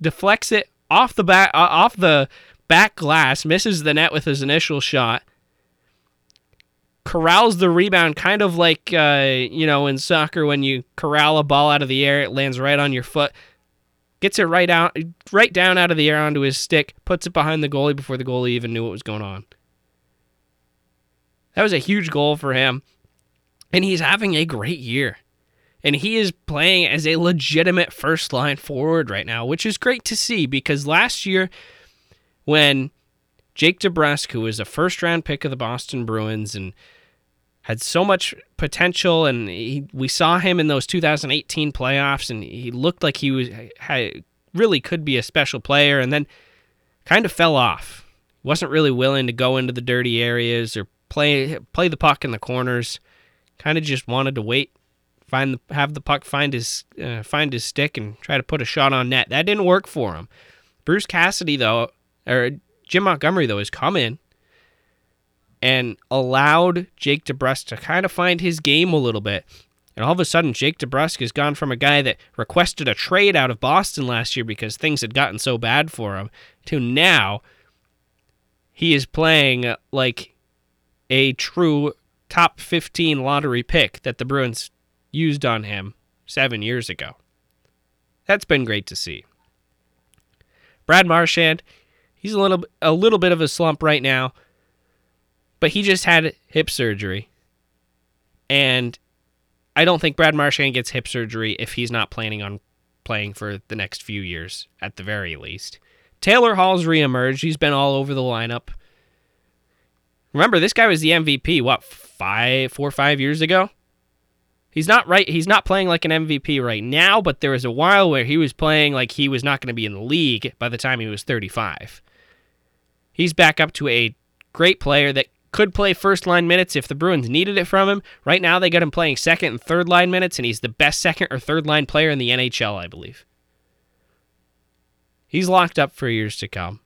deflects it off the back uh, off the back glass, misses the net with his initial shot. Corrals the rebound, kind of like uh, you know in soccer when you corral a ball out of the air, it lands right on your foot. Gets it right out, right down out of the air onto his stick, puts it behind the goalie before the goalie even knew what was going on. That was a huge goal for him, and he's having a great year and he is playing as a legitimate first line forward right now, which is great to see because last year when Jake DeBrusk, who was a first round pick of the Boston Bruins and had so much potential, and he, we saw him in those 2018 playoffs, and he looked like he was had, really could be a special player, and then kind of fell off. wasn't really willing to go into the dirty areas or play play the puck in the corners. Kind of just wanted to wait find the, have the puck find his uh, find his stick and try to put a shot on net. That didn't work for him. Bruce Cassidy though, or Jim Montgomery, though, has come in and allowed Jake DeBrusk to kind of find his game a little bit. And all of a sudden, Jake DeBrusk has gone from a guy that requested a trade out of Boston last year because things had gotten so bad for him to now he is playing like a true top 15 lottery pick that the Bruins used on him seven years ago. That's been great to see. Brad Marchand, he's a little a little bit of a slump right now, but he just had hip surgery. And I don't think Brad Marchand gets hip surgery if he's not planning on playing for the next few years, at the very least. Taylor Hall's reemerged. He's been all over the lineup. Remember, this guy was the MVP, what, five, four or five years ago? He's not right. He's not playing like an MVP right now, but there was a while where he was playing like he was not going to be in the league by the time he was 35. He's back up to a great player that could play first line minutes if the Bruins needed it from him. Right now, they got him playing second and third line minutes, and he's the best second or third line player in the NHL, I believe. He's locked up for years to come.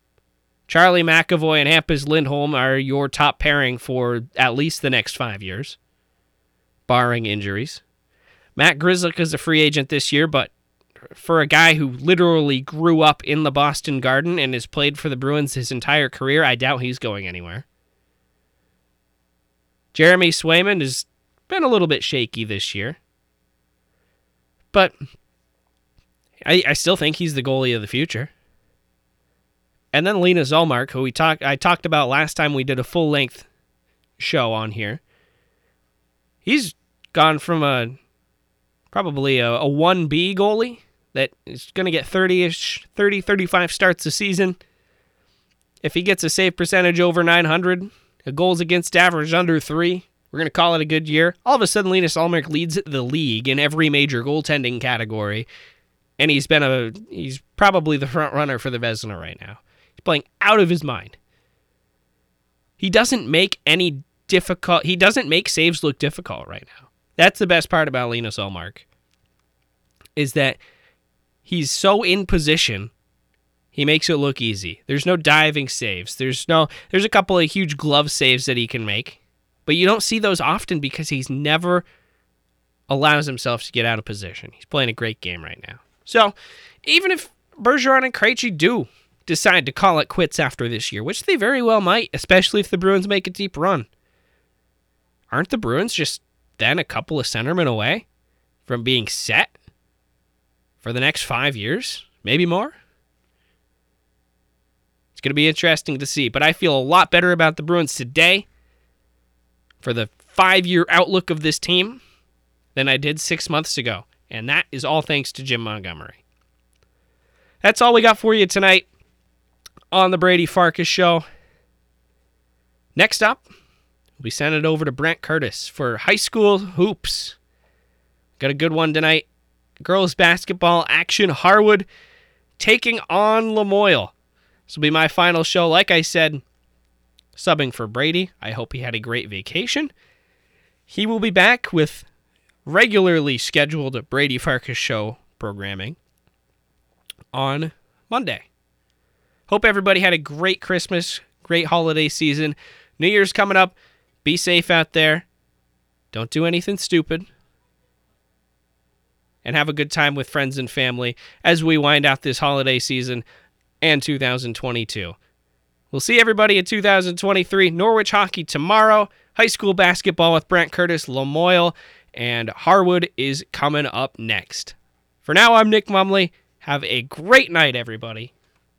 Charlie McAvoy and Hampus Lindholm are your top pairing for at least the next five years, barring injuries. Matt Grzelcyk is a free agent this year, but for a guy who literally grew up in the Boston Garden and has played for the Bruins his entire career, I doubt he's going anywhere. Jeremy Swayman has been a little bit shaky this year. But I, I still think he's the goalie of the future. And then Linus Ullmark, who we talked I talked about last time we did a full length show on here. He's gone from a probably a, a 1B goalie that is going to get 30ish 30 35 starts a season. If he gets a save percentage over 900, a goals against average under 3, we're going to call it a good year. All of a sudden Linus Ullmark leads the league in every major goaltending category and he's been a he's probably the front runner for the Vezina right now playing out of his mind. He doesn't make any difficult. He doesn't make saves look difficult right now. That's the best part about Linus Ullmark. Is that he's so in position, he makes it look easy. There's no diving saves. There's no. There's a couple of huge glove saves that he can make, but you don't see those often because he's never allows himself to get out of position. He's playing a great game right now. So, even if Bergeron and Krejci do decide to call it quits after this year, which they very well might, especially if the Bruins make a deep run. Aren't the Bruins just then a couple of centermen away from being set for the next five years, maybe more? It's going to be interesting to see, but I feel a lot better about the Bruins today for the five year outlook of this team than I did six months ago. And that is all thanks to Jim Montgomery. That's all we got for you tonight on the Brady Farkas Show. Next up, we send it over to Brent Curtis for high school hoops. Got a good one tonight. Girls basketball action. Harwood taking on Lamoille. This will be my final show. Like I said, subbing for Brady. I hope he had a great vacation. He will be back with regularly scheduled Brady Farkas Show programming on Monday. Hope everybody had a great Christmas, great holiday season. New Year's coming up. Be safe out there. Don't do anything stupid. And have a good time with friends and family as we wind out this holiday season and 2022. We'll see everybody in 2023. Norwich hockey tomorrow. High school basketball with Brent Curtis, Lamoille, and Harwood is coming up next. For now, I'm Nick Mumley. Have a great night, everybody.